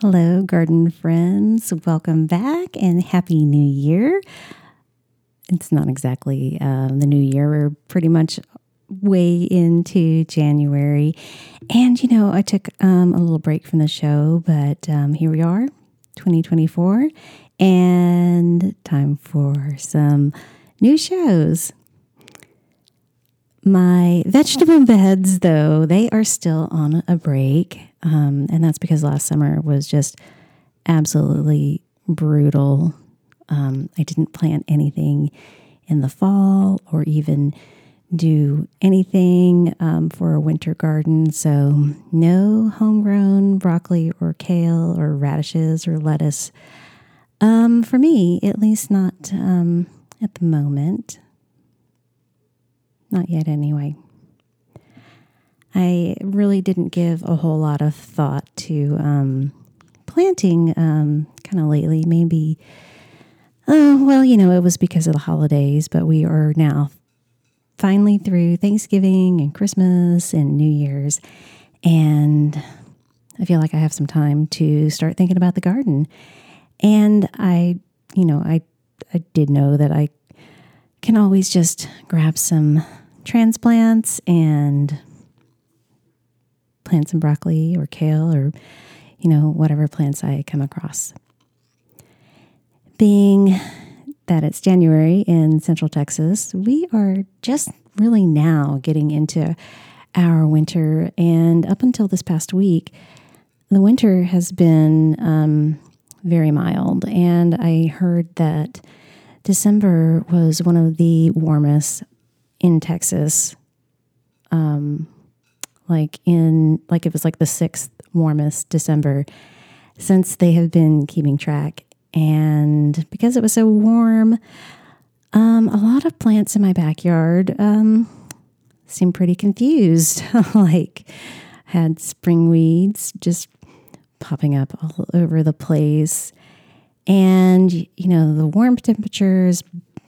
Hello, garden friends. Welcome back and Happy New Year it's not exactly um, the new year. We're pretty much way into January. And, you know, I took um, a little break from the show, but um, here we are, 2024, and time for some new shows. My vegetable beds, though, they are still on a break. Um, and that's because last summer was just absolutely brutal um, I didn't plant anything in the fall or even do anything um, for a winter garden. So, no homegrown broccoli or kale or radishes or lettuce. Um, for me, at least not um, at the moment. Not yet, anyway. I really didn't give a whole lot of thought to um, planting um, kind of lately. Maybe Oh, well, you know, it was because of the holidays, but we are now finally through Thanksgiving and Christmas and New Year's. And I feel like I have some time to start thinking about the garden. And I, you know, I I did know that I can always just grab some transplants and plant and broccoli or kale or you know whatever plants I come across being that it's January in Central Texas, we are just really now getting into our winter. And up until this past week, the winter has been um, very mild. And I heard that December was one of the warmest in Texas. Um, like in like it was like the sixth warmest December since they have been keeping track and because it was so warm, um, a lot of plants in my backyard um, seemed pretty confused. like, had spring weeds just popping up all over the place. And, you know, the warm temperatures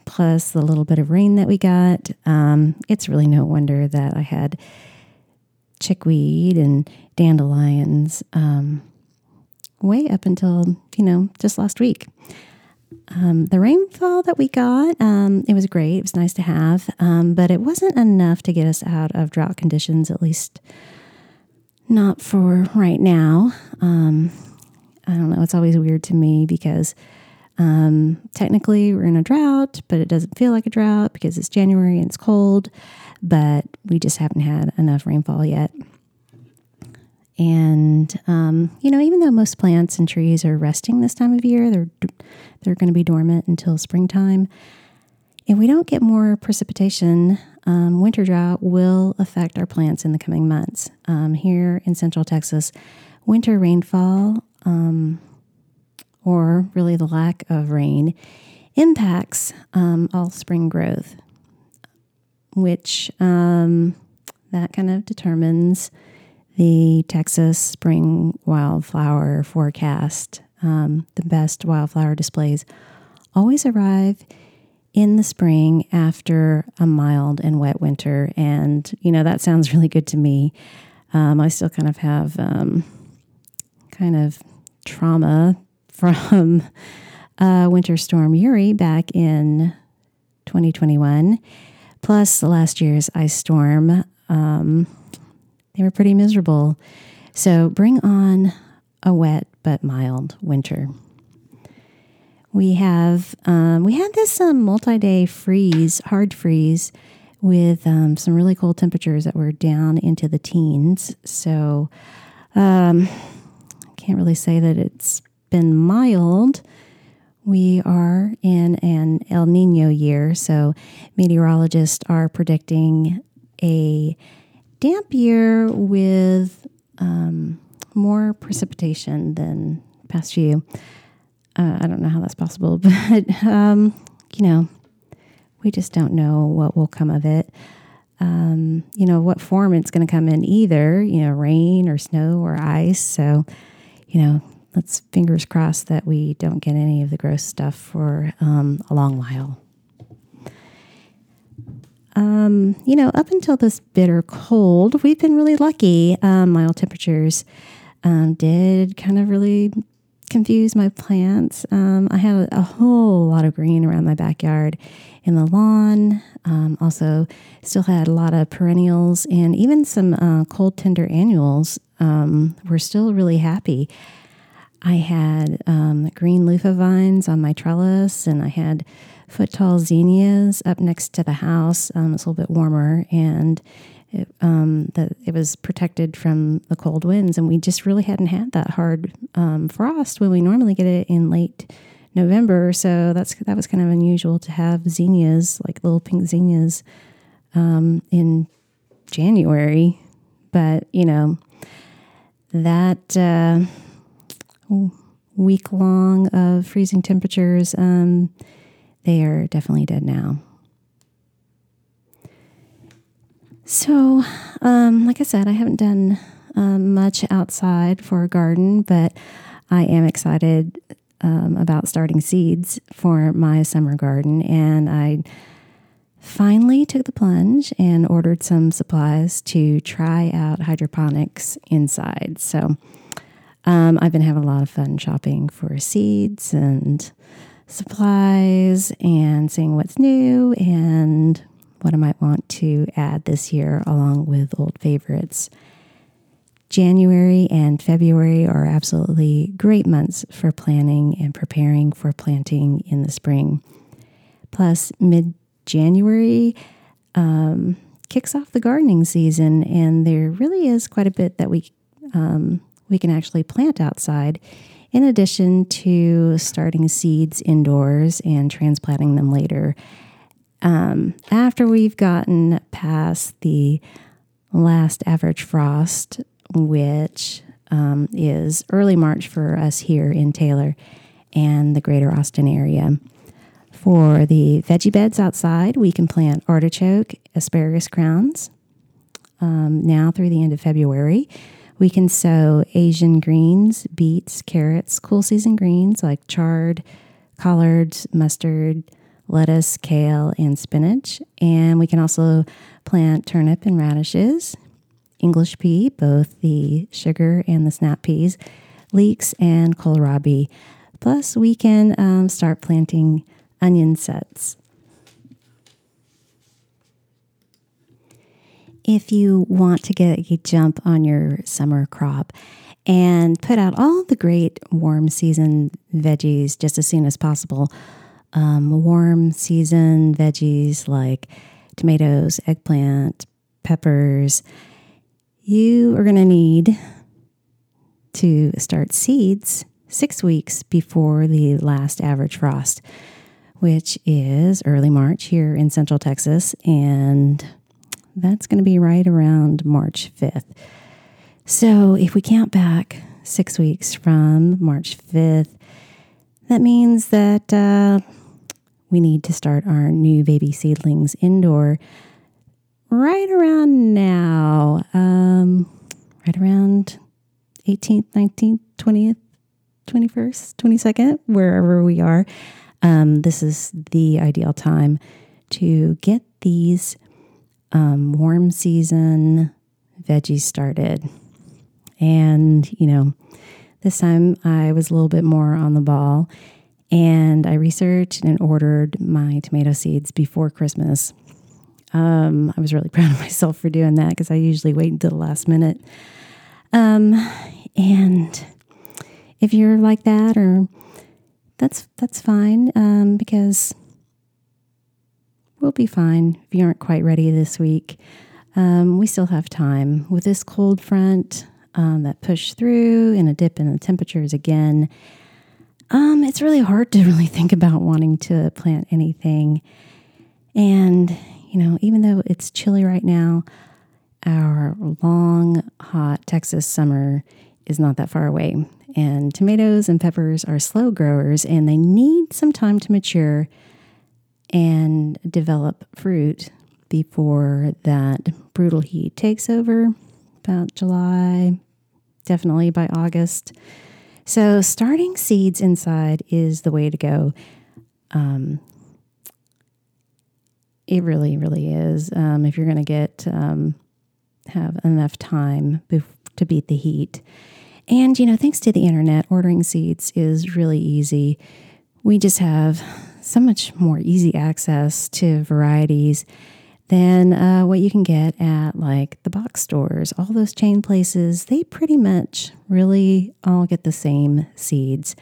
plus the little bit of rain that we got, um, it's really no wonder that I had chickweed and dandelions. Um, way up until, you know, just last week. Um, the rainfall that we got, um, it was great. It was nice to have, um, but it wasn't enough to get us out of drought conditions, at least not for right now. Um, I don't know. It's always weird to me because um, technically we're in a drought, but it doesn't feel like a drought because it's January and it's cold, but we just haven't had enough rainfall yet. And um, you know, even though most plants and trees are resting this time of year, they're they're going to be dormant until springtime. If we don't get more precipitation, um, winter drought will affect our plants in the coming months. Um, here in Central Texas, winter rainfall, um, or really the lack of rain, impacts um, all spring growth, which um, that kind of determines the Texas Spring Wildflower Forecast. Um, the best wildflower displays always arrive in the spring after a mild and wet winter. And, you know, that sounds really good to me. Um, I still kind of have um, kind of trauma from uh, Winter Storm Uri back in 2021, plus last year's ice storm. Um, they were pretty miserable. So bring on a wet but mild winter. We have um, we had this um, multi-day freeze, hard freeze, with um, some really cold temperatures that were down into the teens. So um, can't really say that it's been mild. We are in an El Nino year, so meteorologists are predicting a damp year with um, more precipitation than past few. Uh, I don't know how that's possible, but um, you know, we just don't know what will come of it. Um, you know, what form it's going to come in either, you know, rain or snow or ice. So, you know, let's fingers crossed that we don't get any of the gross stuff for um, a long while. Um, you know, up until this bitter cold, we've been really lucky. Um, mild temperatures um, did kind of really confuse my plants. Um, I had a, whole lot of green around my backyard in the lawn. Um, also, still had a lot of perennials and even some uh, cold tender annuals. Um, were still really happy. I had um, green loofah vines on my trellis, and I had foot tall zinnias up next to the house. Um, it's a little bit warmer, and it, um, the, it was protected from the cold winds. And we just really hadn't had that hard um, frost when we normally get it in late November. So that's that was kind of unusual to have zinnias, like little pink zinnias, um, in January. But you know that. Uh, week long of freezing temperatures, um, they are definitely dead now. So, um, like I said, I haven't done um, much outside for a garden, but I am excited um, about starting seeds for my summer garden. And I finally took the plunge and ordered some supplies to try out hydroponics inside. So, um, I've been having a lot of fun shopping for seeds and supplies and seeing what's new and what I might want to add this year along with old favorites. January and February are absolutely great months for planning and preparing for planting in the spring. Plus, mid January um, kicks off the gardening season, and there really is quite a bit that we um, we can actually plant outside, in addition to starting seeds indoors and transplanting them later. Um, after we've gotten past the last average frost, which um, is early March for us here in Taylor and the greater Austin area. For the veggie beds outside, we can plant artichoke, asparagus crowns um, now through the end of February. We can sow Asian greens, beets, carrots, cool season greens like chard, collards, mustard, lettuce, kale, and spinach. And we can also plant turnip and radishes, English pea, both the sugar and the snap peas, leeks, and kohlrabi. Plus, we can um, start planting onion sets. If you want to get a jump on your summer crop and put out all the great warm season veggies just as soon as possible. Um, warm season veggies like tomatoes, eggplant, peppers. You are going to need to start seeds six weeks before the last average frost, which is early March here in Central Texas. And that's going to be right around March 5th. So if we count back six weeks from March 5th, that means that uh, we need to start our new baby seedlings indoor right around now, um, right around 18th, 19th, 20th, 21st, 22nd, wherever we are. Um, this is the ideal time to get these um, warm season veggies started. And, you know, this time I was a little bit more on the ball and I researched and ordered my tomato seeds before Christmas. Um, I was really proud of myself for doing that because I usually wait until the last minute. Um, and if you're like that, or that's that's fine um, because we'll be fine if you aren't quite ready this week. Um, we still have time. With this cold front um, that pushed through and a dip in the temperatures again, um, it's really hard to really think about wanting to plant anything. And, you know, even though it's chilly right now, our long, hot Texas summer is not that far away. And tomatoes and peppers are slow growers and they need some time to mature and develop fruit before that brutal heat takes over about July, definitely by August. So, starting seeds inside is the way to go. Um, it really, really is. Um, if you're going to get um, have enough time to beat the heat, and you know, thanks to the internet, ordering seeds is really easy. We just have so much more easy access to varieties than uh, what you can get at like the box stores. All those chain places, they pretty much really all get the same seeds.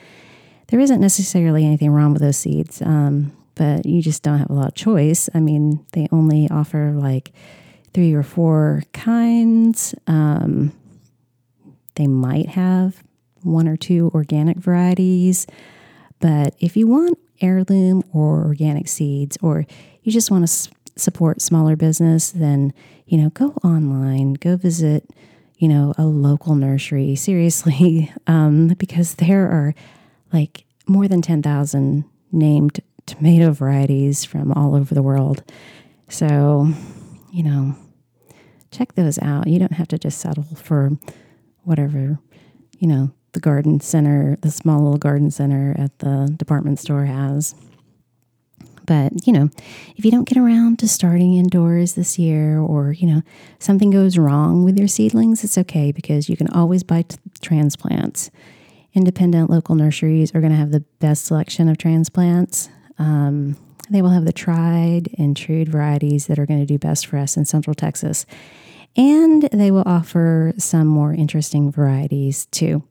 There isn't necessarily anything wrong with those seeds, um, but you just don't have a lot of choice. I mean, they only offer like three or four kinds. Um, they might have one or two organic varieties, but if you want heirloom or organic seeds, or you just want to support smaller business, then, you know, go online, go visit, you know, a local nursery, seriously, um, because there are like more than 10,000 named tomato varieties from all over the world. So, you know, check those out. You don't have to just settle for whatever, you know, the garden center, the small little garden center at the department store has. But, you know, if you don't get around to starting indoors this year or, you know, something goes wrong with your seedlings, it's okay because you can always buy t- transplants. Independent local nurseries are going to have the best selection of transplants. Um, they will have the tried and true varieties that are going to do best for us in Central Texas. And they will offer some more interesting varieties too.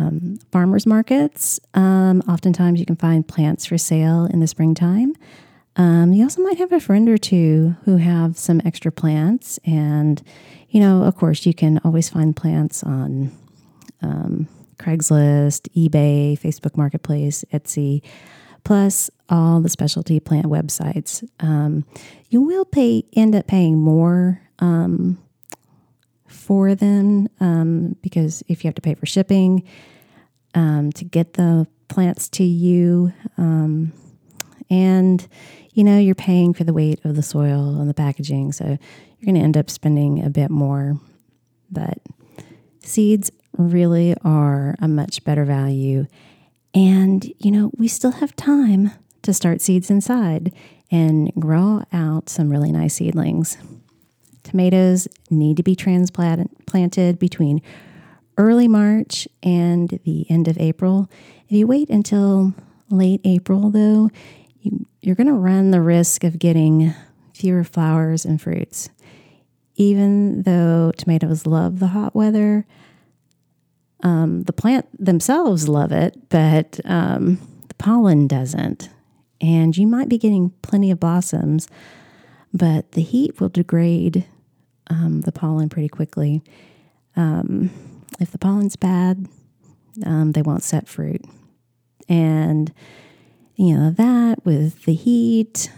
Um, farmers markets, um, oftentimes you can find plants for sale in the springtime. Um, you also might have a friend or two who have some extra plants. And, you know, of course, you can always find plants on um, Craigslist, eBay, Facebook Marketplace, Etsy, plus all the specialty plant websites. Um, you will pay end up paying more um, for them um, because if you have to pay for shipping um, to get the plants to you, um, and you know you're paying for the weight of the soil and the packaging, so you're going to end up spending a bit more. But seeds really are a much better value, and you know we still have time to start seeds inside and grow out some really nice seedlings. Tomatoes need to be transplanted between early March and the end of April. If you wait until late April, though, you, you're going to run the risk of getting fewer flowers and fruits. Even though tomatoes love the hot weather, um, the plant themselves love it, but um, the pollen doesn't. And you might be getting plenty of blossoms, but the heat will degrade um, the pollen pretty quickly. Um, if the pollen's bad, um, they won't set fruit. And, you know, that with the heat,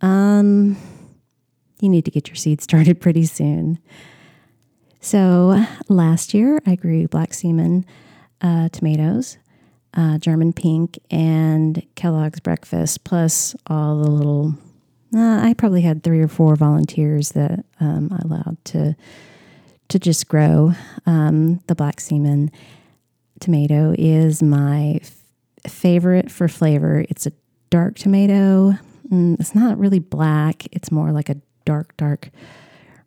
um, you need to get your seeds started pretty soon. So last year I grew black seaman uh, tomatoes, uh, German pink, and Kellogg's breakfast, plus all the little uh, I probably had three or four volunteers that um, I allowed to to just grow. Um, the black seaman tomato is my f- favorite for flavor. It's a dark tomato. Mm, it's not really black. It's more like a dark, dark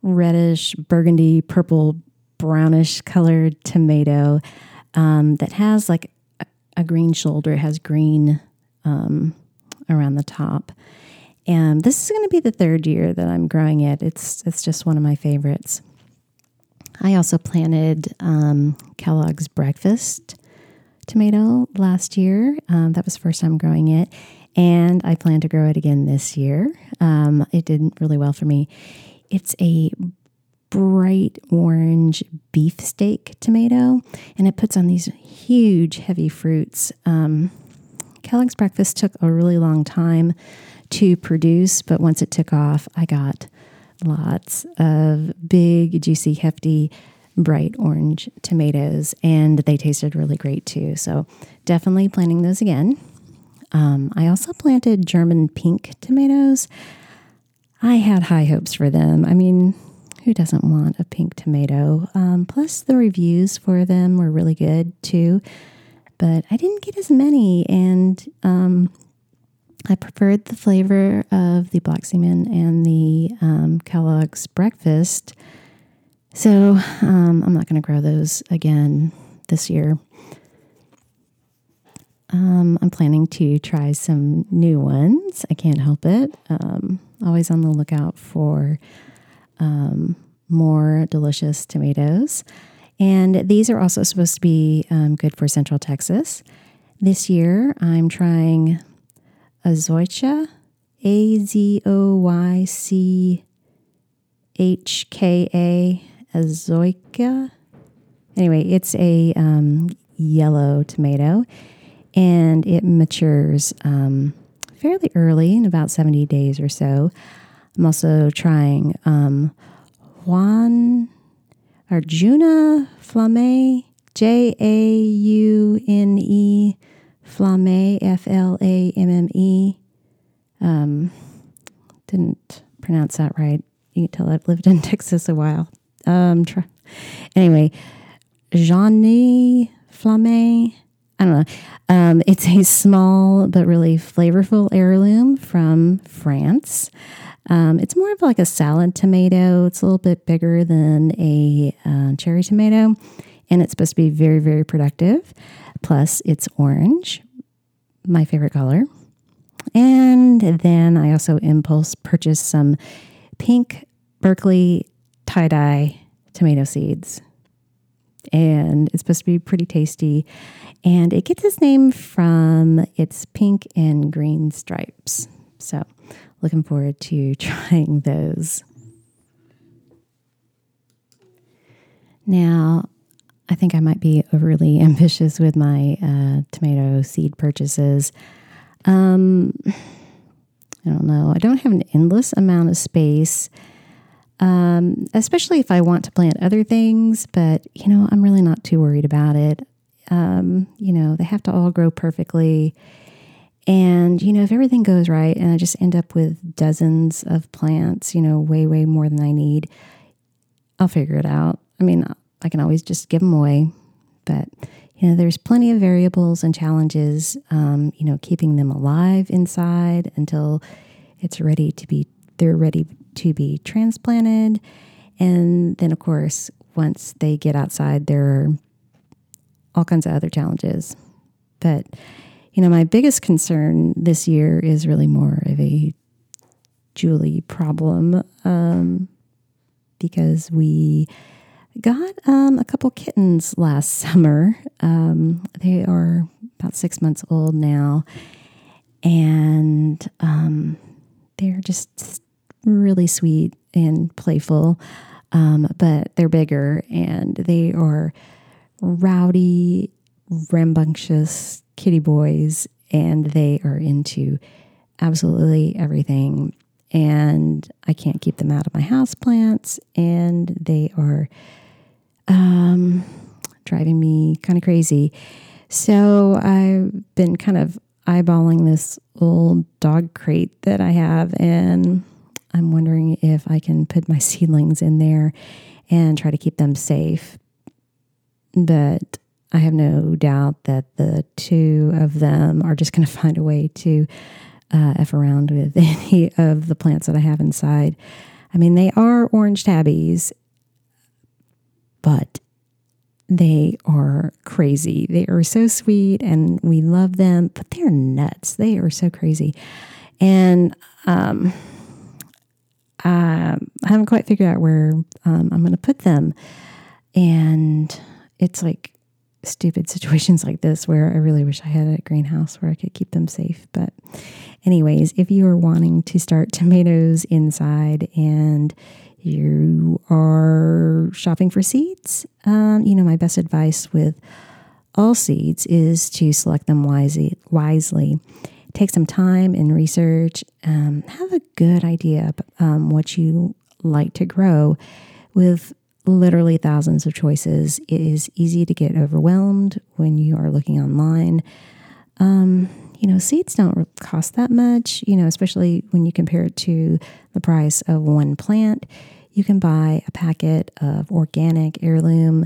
reddish, burgundy, purple, brownish colored tomato um, that has like a, a, green shoulder. It has green um, around the top. And this is going to be the third year that I'm growing it. It's it's just one of my favorites. I also planted um, Kellogg's breakfast tomato last year. Um, that was the first time growing it, and I plan to grow it again this year. Um, it did really well for me. It's a bright orange beefsteak tomato, and it puts on these huge, heavy fruits. Um, Kellogg's breakfast took a really long time to produce, but once it took off, I got lots of big, juicy, hefty, bright orange tomatoes, and they tasted really great too. So, definitely planting those again. Um, I also planted German pink tomatoes. I had high hopes for them. I mean, who doesn't want a pink tomato? Um, plus, the reviews for them were really good too. But I didn't get as many, and um, I preferred the flavor of the black seaman and the um, Kellogg's breakfast. So um, I'm not going to grow those again this year. Um, I'm planning to try some new ones. I can't help it. Um, always on the lookout for um, more delicious tomatoes. And these are also supposed to be um, good for Central Texas. This year, I'm trying Azoyka, A Z O Y C H K A, Azoyka. Anyway, it's a um, yellow tomato and it matures um, fairly early in about 70 days or so. I'm also trying um, Juan Arjuna Flamme, J A U N E Flamme, F L A M M E. Um, didn't pronounce that right. You can tell I've lived in Texas a while. Um, try, anyway, Johnny Flamme. I don't know. Um, it's a small but really flavorful heirloom from France. Um, it's more of like a salad tomato. It's a little bit bigger than a uh, cherry tomato, and it's supposed to be very, very productive. Plus, it's orange, my favorite color. And then I also impulse purchased some pink Berkeley tie dye tomato seeds. And it's supposed to be pretty tasty. And it gets its name from its pink and green stripes. So, looking forward to trying those. Now, I think I might be overly ambitious with my uh, tomato seed purchases. Um, I don't know. I don't have an endless amount of space, um, especially if I want to plant other things, but you know, I'm really not too worried about it. Um, you know, they have to all grow perfectly. And, you know, if everything goes right and I just end up with dozens of plants, you know, way, way more than I need, I'll figure it out. I mean, I can always just give them away. But, you know, there's plenty of variables and challenges, um, you know, keeping them alive inside until it's ready to be, they're ready to be transplanted. And then, of course, once they get outside, there are all kinds of other challenges. But, you know, my biggest concern this year is really more of a Julie problem um, because we got um, a couple kittens last summer. Um, they are about six months old now, and um, they're just really sweet and playful. Um, but they're bigger and they are rowdy, rambunctious kitty boys, and they are into absolutely everything. And I can't keep them out of my house plants, and they are um, driving me kind of crazy. So I've been kind of eyeballing this old dog crate that I have, and I'm wondering if I can put my seedlings in there and try to keep them safe. But I have no doubt that the two of them are just going to find a way to uh, F around with any of the plants that I have inside. I mean, they are orange tabbies, but they are crazy. They are so sweet and we love them, but they're nuts. They are so crazy. And um, I haven't quite figured out where um, I'm going to put them. And it's like stupid situations like this where I really wish I had a greenhouse where I could keep them safe. But, anyways, if you are wanting to start tomatoes inside and you are shopping for seeds, um, you know, my best advice with all seeds is to select them wisely. wisely. Take some time and research. Um, have a good idea um, what you like to grow with literally thousands of choices. It is easy to get overwhelmed when you are looking online. Um, you know, seeds don't cost that much, you know, especially when you compare it to the price of one plant. You can buy a packet of organic heirloom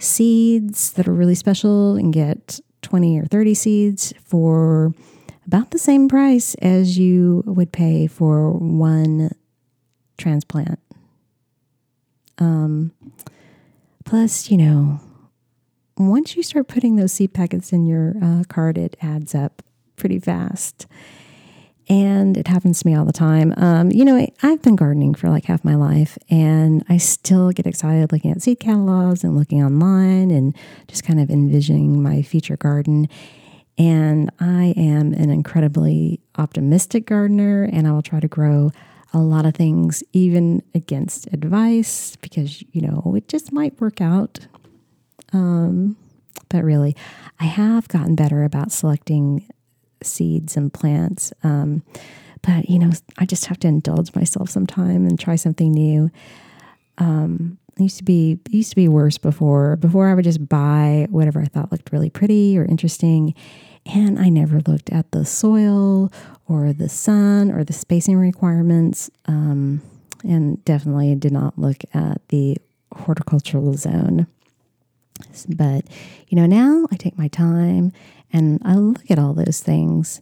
seeds that are really special and get 20 or 30 seeds for about the same price as you would pay for one transplant. Um, plus, you know, once you start putting those seed packets in your uh, cart, it adds up pretty fast. And it happens to me all the time. Um, you know, I've been gardening for like half my life, and I still get excited looking at seed catalogs and looking online and just kind of envisioning my future garden. And I am an incredibly optimistic gardener, and I will try to grow a lot of things, even against advice, because, you know, it just might work out. Um, but really, I have gotten better about selecting seeds and plants. Um, but, you know, I just have to indulge myself sometime and try something new. Um, it used to be it used to be worse before. Before I would just buy whatever I thought looked really pretty or interesting, and I never looked at the soil or the sun or the spacing requirements, um, and definitely did not look at the horticultural zone. But you know, now I take my time and I look at all those things.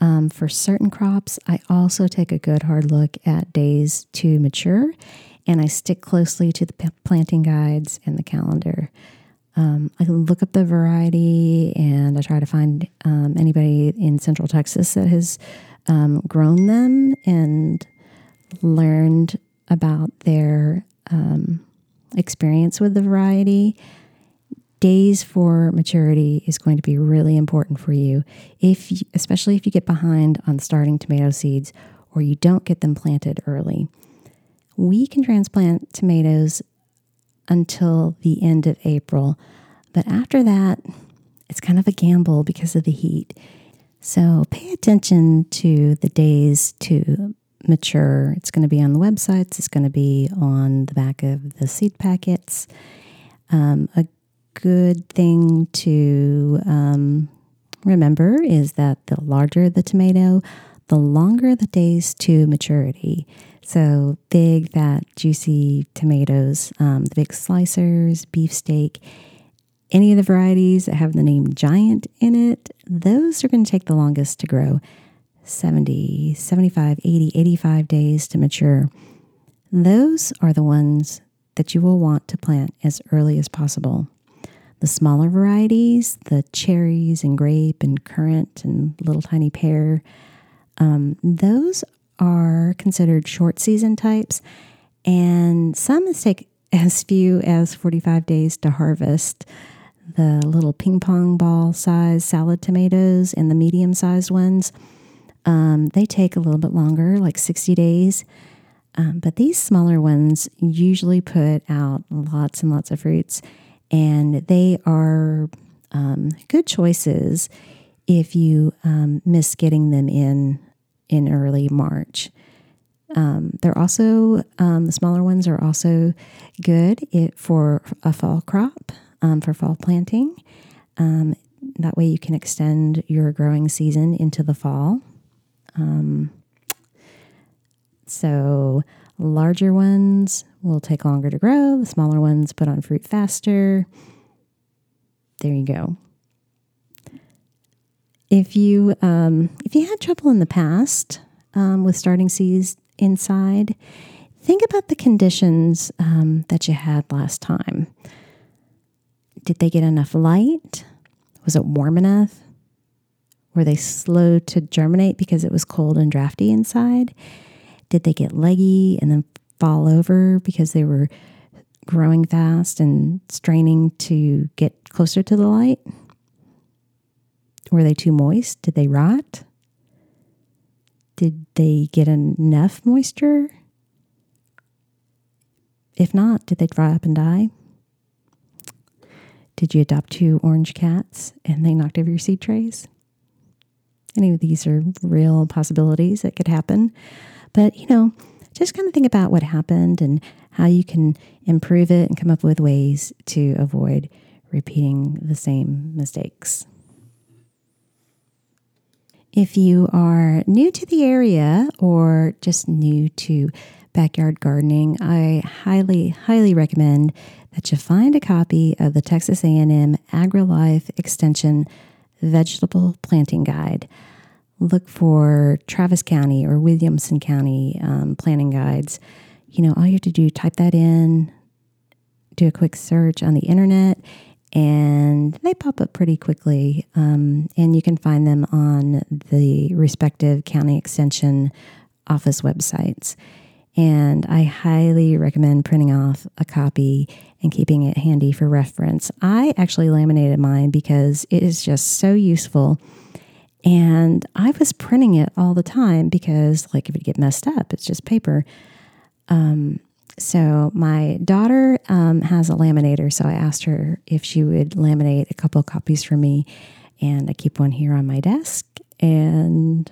Um, for certain crops, I also take a good hard look at days to mature and I stick closely to the planting guides and the calendar. Um, I look up the variety and I try to find um, anybody in Central Texas that has um, grown them and learned about their um, experience with the variety days for maturity is going to be really important for you. If you, especially if you get behind on starting tomato seeds or you don't get them planted early. We can transplant tomatoes until the end of april but after that it's kind of a gamble because of the heat. So pay attention to the days to mature. It's going to be on the websites it's going to be on the back of the seed packets. Um, a good thing to um, remember is that the larger the tomato, the longer the days to maturity. So, big, fat, juicy tomatoes, um, the big slicers, beefsteak, any of the varieties that have the name giant in it, those are going to take the longest to grow 70, 75, 80, 85 days to mature. Those are the ones that you will want to plant as early as possible. The smaller varieties, the cherries and grape and currant and little tiny pear, um, those are considered short season types, and some take as few as 45 days to harvest. The little ping pong ball size salad tomatoes and the medium sized ones, um, they take a little bit longer, like 60 days. Um, but these smaller ones usually put out lots and lots of fruits and they are um, good choices if you um, miss getting them in in early March. Um, they're also um, the smaller ones are also good it, for a fall crop um, for fall planting. Um, that way, you can extend your growing season into the fall. so, larger ones will take longer to grow. The smaller ones put on fruit faster. There you go. If you um, if you had trouble in the past um, with starting seeds inside, think about the conditions um, that you had last time. Did they get enough light? Was it warm enough? Were they slow to germinate because it was cold and drafty inside? Did they get leggy and then fall over because they were growing fast and straining to get closer to the light? Were they too moist? Did they rot? Did they get enough moisture? If not, did they dry up and die? Did you adopt two orange cats and they knocked over your seed trays? Any of these are real possibilities that could happen. But, you know, just kind of think about what happened and how you can improve it and come up with ways to avoid repeating the same mistakes. If you are new to the area or just new to backyard gardening, I highly, highly recommend that you find a copy of the Texas A&M AgriLife Extension Vegetable Planting Guide. Look for Travis County or Williamson County um, planting guides. You know, all you have to do type that in, do a quick search on the internet, and they pop up pretty quickly. Um, and you can find them on the respective county extension office websites. And I highly recommend printing off a copy and keeping it handy for reference. I actually laminated mine because it is just so useful. And I was printing it all the time because, like, if it get messed up, it's just paper. Um, so my daughter um, has a laminator, so I asked her if she would laminate a couple copies for me, and I keep one here on my desk, and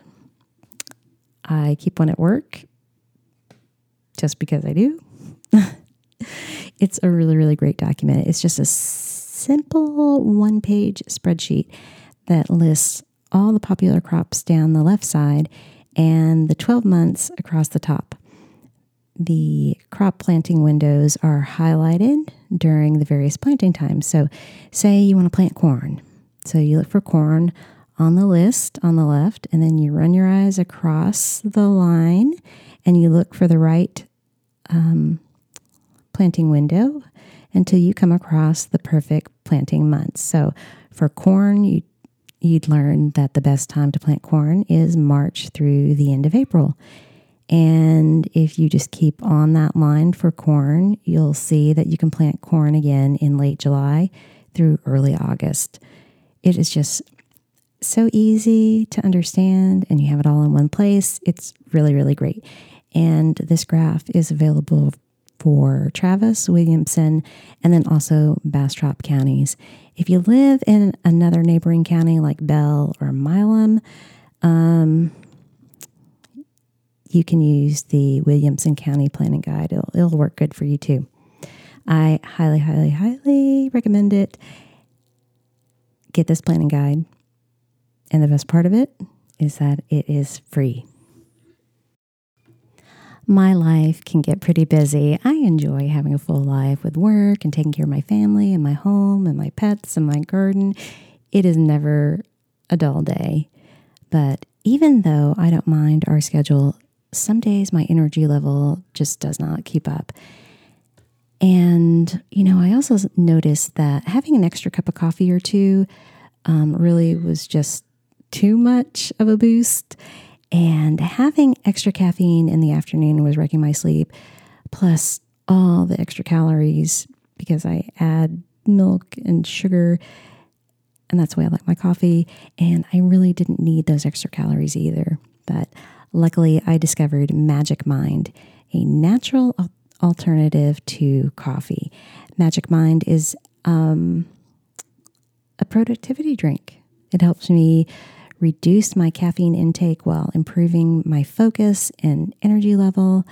I keep one at work, just because I do. it's a really, really great document. It's just a simple one-page spreadsheet that lists all the popular crops down the left side and the 12 months across the top the crop planting windows are highlighted during the various planting times. So, say you want to plant corn. So, you look for corn on the list on the left, and then you run your eyes across the line and you look for the right um, planting window until you come across the perfect planting months. So, for corn, you you'd learn that the best time to plant corn is March through the end of April. And if you just keep on that line for corn, you'll see that you can plant corn again in late July through early August. It is just so easy to understand, and you have it all in one place. It's really, really great. And this graph is available for Travis, Williamson, and then also Bastrop counties. If you live in another neighboring county like Bell or Milam, um, you can use the Williamson County Planning Guide. It'll, it'll work good for you too. I highly, highly, highly recommend it. Get this planning guide. And the best part of it is that it is free. My life can get pretty busy. I enjoy having a full life with work and taking care of my family and my home and my pets and my garden. It is never a dull day. But even though I don't mind our schedule some days my energy level just does not keep up. And, you know, I also noticed that having an extra cup of coffee or two um, really was just too much of a boost. And having extra caffeine in the afternoon was wrecking my sleep, plus all the extra calories because I add milk and sugar. And that's why I like my coffee. And I really didn't need those extra calories either. But Luckily, I discovered Magic Mind, a natural alternative to coffee. Magic Mind is um, a productivity drink. It helps me reduce my caffeine intake while improving my focus and energy level,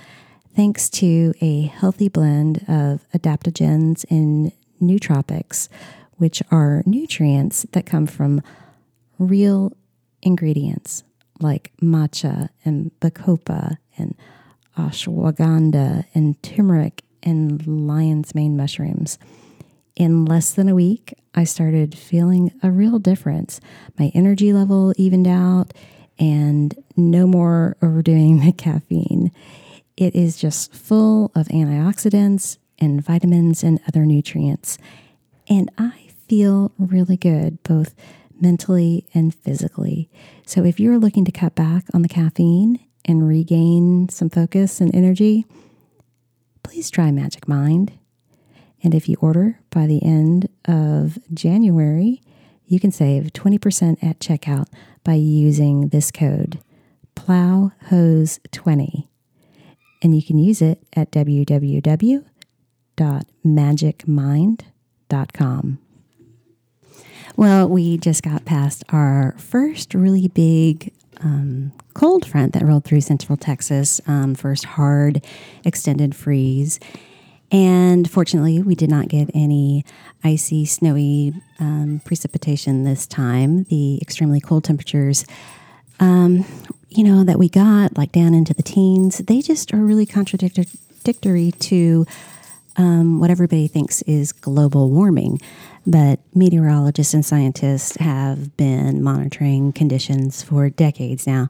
thanks to a healthy blend of adaptogens and nootropics, which are nutrients that come from real ingredients like matcha and bacopa and ashwagandha and turmeric and lion's mane mushrooms. In less than a week, I started feeling a real difference. My energy level evened out and no more overdoing the caffeine. It is just full of antioxidants and vitamins and other nutrients. And I feel really good, both mentally and physically. So if you're looking to cut back on the caffeine and regain some focus and energy, please try Magic Mind. And if you order by the end of January, you can save 20% at checkout by using this code plowhose20 and you can use it at www.magicmind.com. Well, we just got past our first really big um, cold front that rolled through central Texas. Um, first hard, extended freeze. And fortunately, we did not get any icy, snowy um, precipitation this time. The extremely cold temperatures, um, you know, that we got, like down into the teens, they just are really contradictory to um, what everybody thinks is global warming. But meteorologists and scientists have been monitoring conditions for decades now.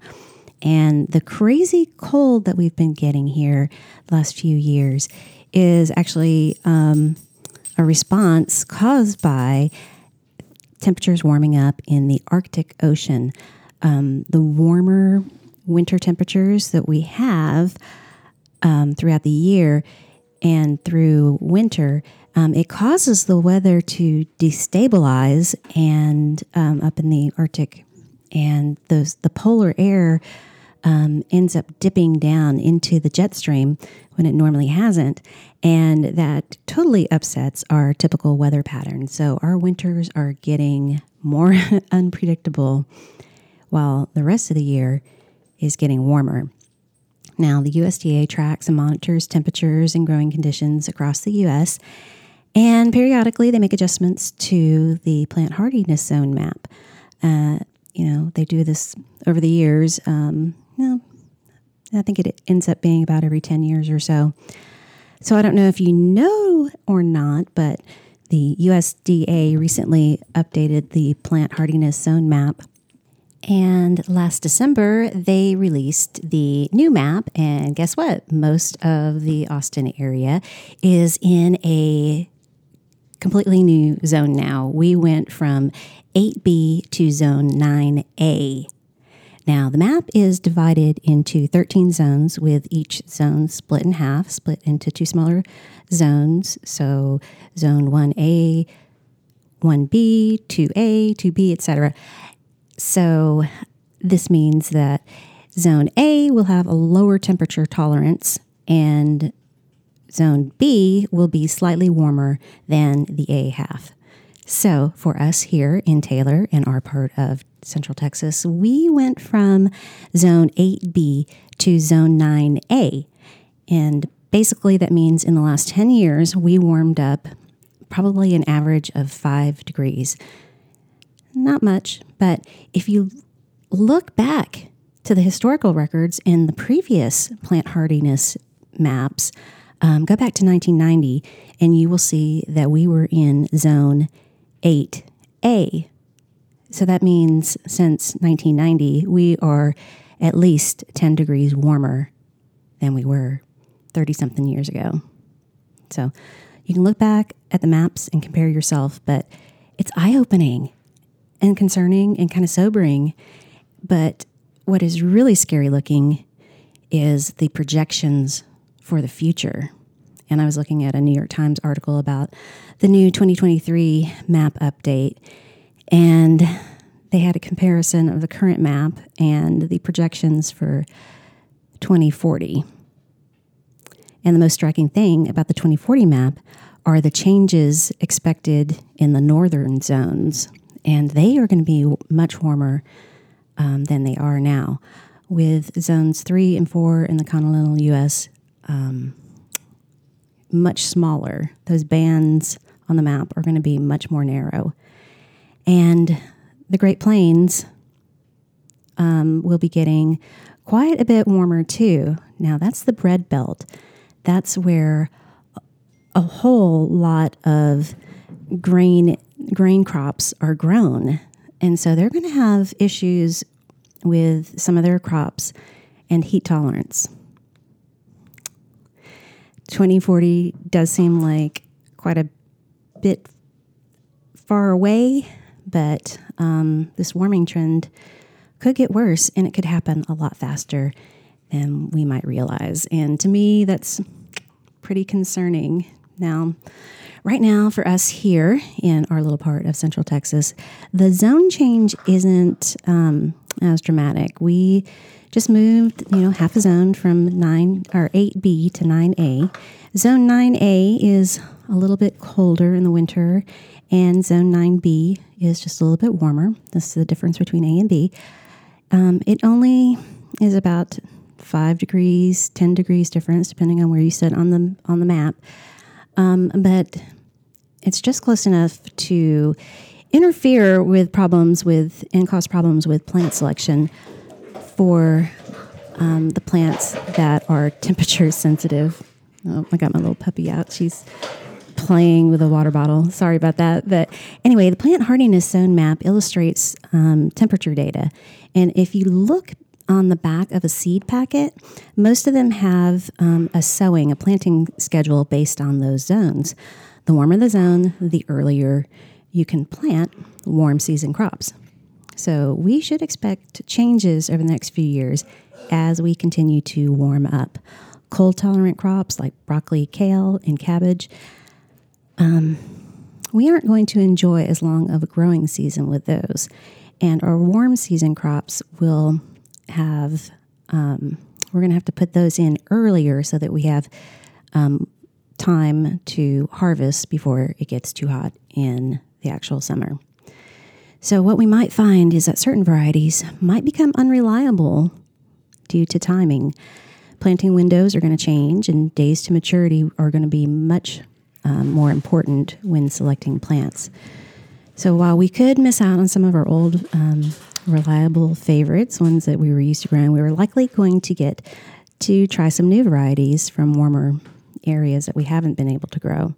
And the crazy cold that we've been getting here the last few years is actually um, a response caused by temperatures warming up in the Arctic Ocean. Um, the warmer winter temperatures that we have um, throughout the year and through winter, um, it causes the weather to destabilize and um, up in the Arctic, and those the polar air um, ends up dipping down into the jet stream when it normally hasn't. And that totally upsets our typical weather pattern. So our winters are getting more unpredictable while the rest of the year is getting warmer. Now, the USDA tracks and monitors temperatures and growing conditions across the U.S., and periodically they make adjustments to the plant hardiness zone map. Uh, you know, they do this over the years. Um, I think it ends up being about every 10 years or so. So I don't know if you know or not, but the USDA recently updated the plant hardiness zone map. And last December, they released the new map. And guess what? Most of the Austin area is in a completely new zone now. We went from 8B to zone 9A. Now, the map is divided into 13 zones, with each zone split in half, split into two smaller zones. So, zone 1A, 1B, 2A, 2B, etc. So, this means that zone A will have a lower temperature tolerance, and zone B will be slightly warmer than the A half. So, for us here in Taylor and our part of Central Texas, we went from zone 8B to zone 9A. And basically, that means in the last 10 years, we warmed up probably an average of five degrees. Not much, but if you look back to the historical records in the previous plant hardiness maps, um, go back to 1990, and you will see that we were in zone 8A. So that means since 1990, we are at least 10 degrees warmer than we were 30 something years ago. So you can look back at the maps and compare yourself, but it's eye opening and concerning and kind of sobering. But what is really scary looking is the projections for the future. And I was looking at a New York Times article about the new 2023 map update. And they had a comparison of the current map and the projections for 2040. And the most striking thing about the 2040 map are the changes expected in the northern zones. And they are going to be much warmer um, than they are now, with zones three and four in the continental U.S. Um, much smaller. Those bands on the map are going to be much more narrow. And the Great Plains um, will be getting quite a bit warmer too. Now, that's the bread belt. That's where a whole lot of grain grain crops are grown. And so they're going to have issues with some of their crops and heat tolerance. 2040 does seem like quite a bit far away, but um, this warming trend could get worse and it could happen a lot faster than we might realize. And to me, that's pretty concerning. Now, right now, for us here in our little part of Central Texas, the zone change isn't um, as dramatic. We just moved, you know, half a zone from 9 or 8B to 9A. Zone 9A is a little bit colder in the winter, and zone 9B is just a little bit warmer. This is the difference between A and B. Um, it only is about five degrees, ten degrees difference, depending on where you sit on the on the map. Um, but it's just close enough to interfere with problems with and cause problems with plant selection for um, the plants that are temperature sensitive. Oh, I got my little puppy out. She's playing with a water bottle. Sorry about that. But anyway, the plant hardiness zone map illustrates um, temperature data. And if you look on the back of a seed packet, most of them have um, a sowing, a planting schedule based on those zones. The warmer the zone, the earlier you can plant warm season crops. So we should expect changes over the next few years as we continue to warm up. Cold tolerant crops like broccoli, kale, and cabbage, um, we aren't going to enjoy as long of a growing season with those. And our warm season crops will have, um, we're going to have to put those in earlier so that we have um, time to harvest before it gets too hot in the actual summer. So, what we might find is that certain varieties might become unreliable due to timing. Planting windows are going to change, and days to maturity are going to be much um, more important when selecting plants. So, while we could miss out on some of our old um, reliable favorites, ones that we were used to growing, we were likely going to get to try some new varieties from warmer areas that we haven't been able to grow.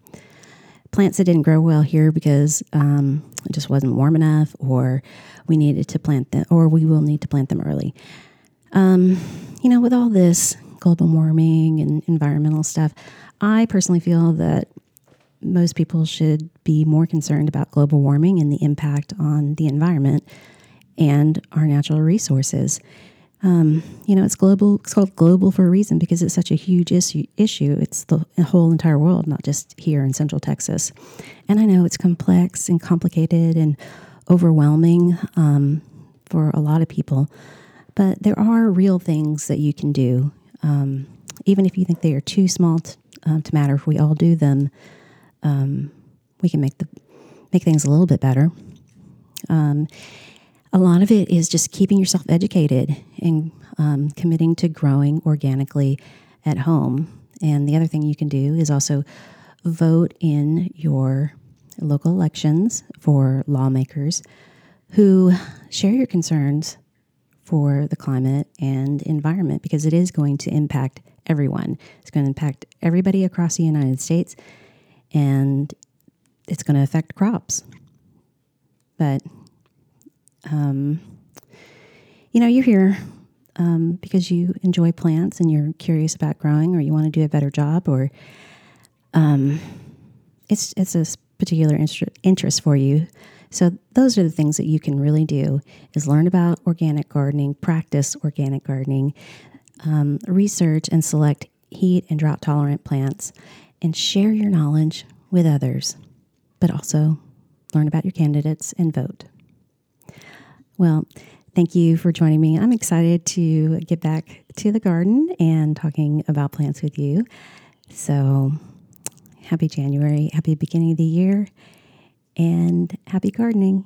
Plants that didn't grow well here because um, it just wasn't warm enough, or we needed to plant them, or we will need to plant them early. Um, you know, with all this global warming and environmental stuff, I personally feel that most people should be more concerned about global warming and the impact on the environment and our natural resources. Um, you know, it's global. It's called global for a reason because it's such a huge issue. Issue. It's the whole entire world, not just here in Central Texas. And I know it's complex and complicated and overwhelming um, for a lot of people, but there are real things that you can do, um, even if you think they are too small to, uh, to matter. If we all do them, um, we can make the make things a little bit better. Um, a lot of it is just keeping yourself educated and um, committing to growing organically at home. And the other thing you can do is also vote in your local elections for lawmakers who share your concerns for the climate and environment because it is going to impact everyone. It's going to impact everybody across the United States and it's going to affect crops. But um, you know, you're here um, because you enjoy plants and you're curious about growing, or you want to do a better job, or um, it's it's a particular interest for you. So those are the things that you can really do: is learn about organic gardening, practice organic gardening, um, research and select heat and drought tolerant plants, and share your knowledge with others. But also learn about your candidates and vote. Well, thank you for joining me. I'm excited to get back to the garden and talking about plants with you. So, happy January, happy beginning of the year, and happy gardening.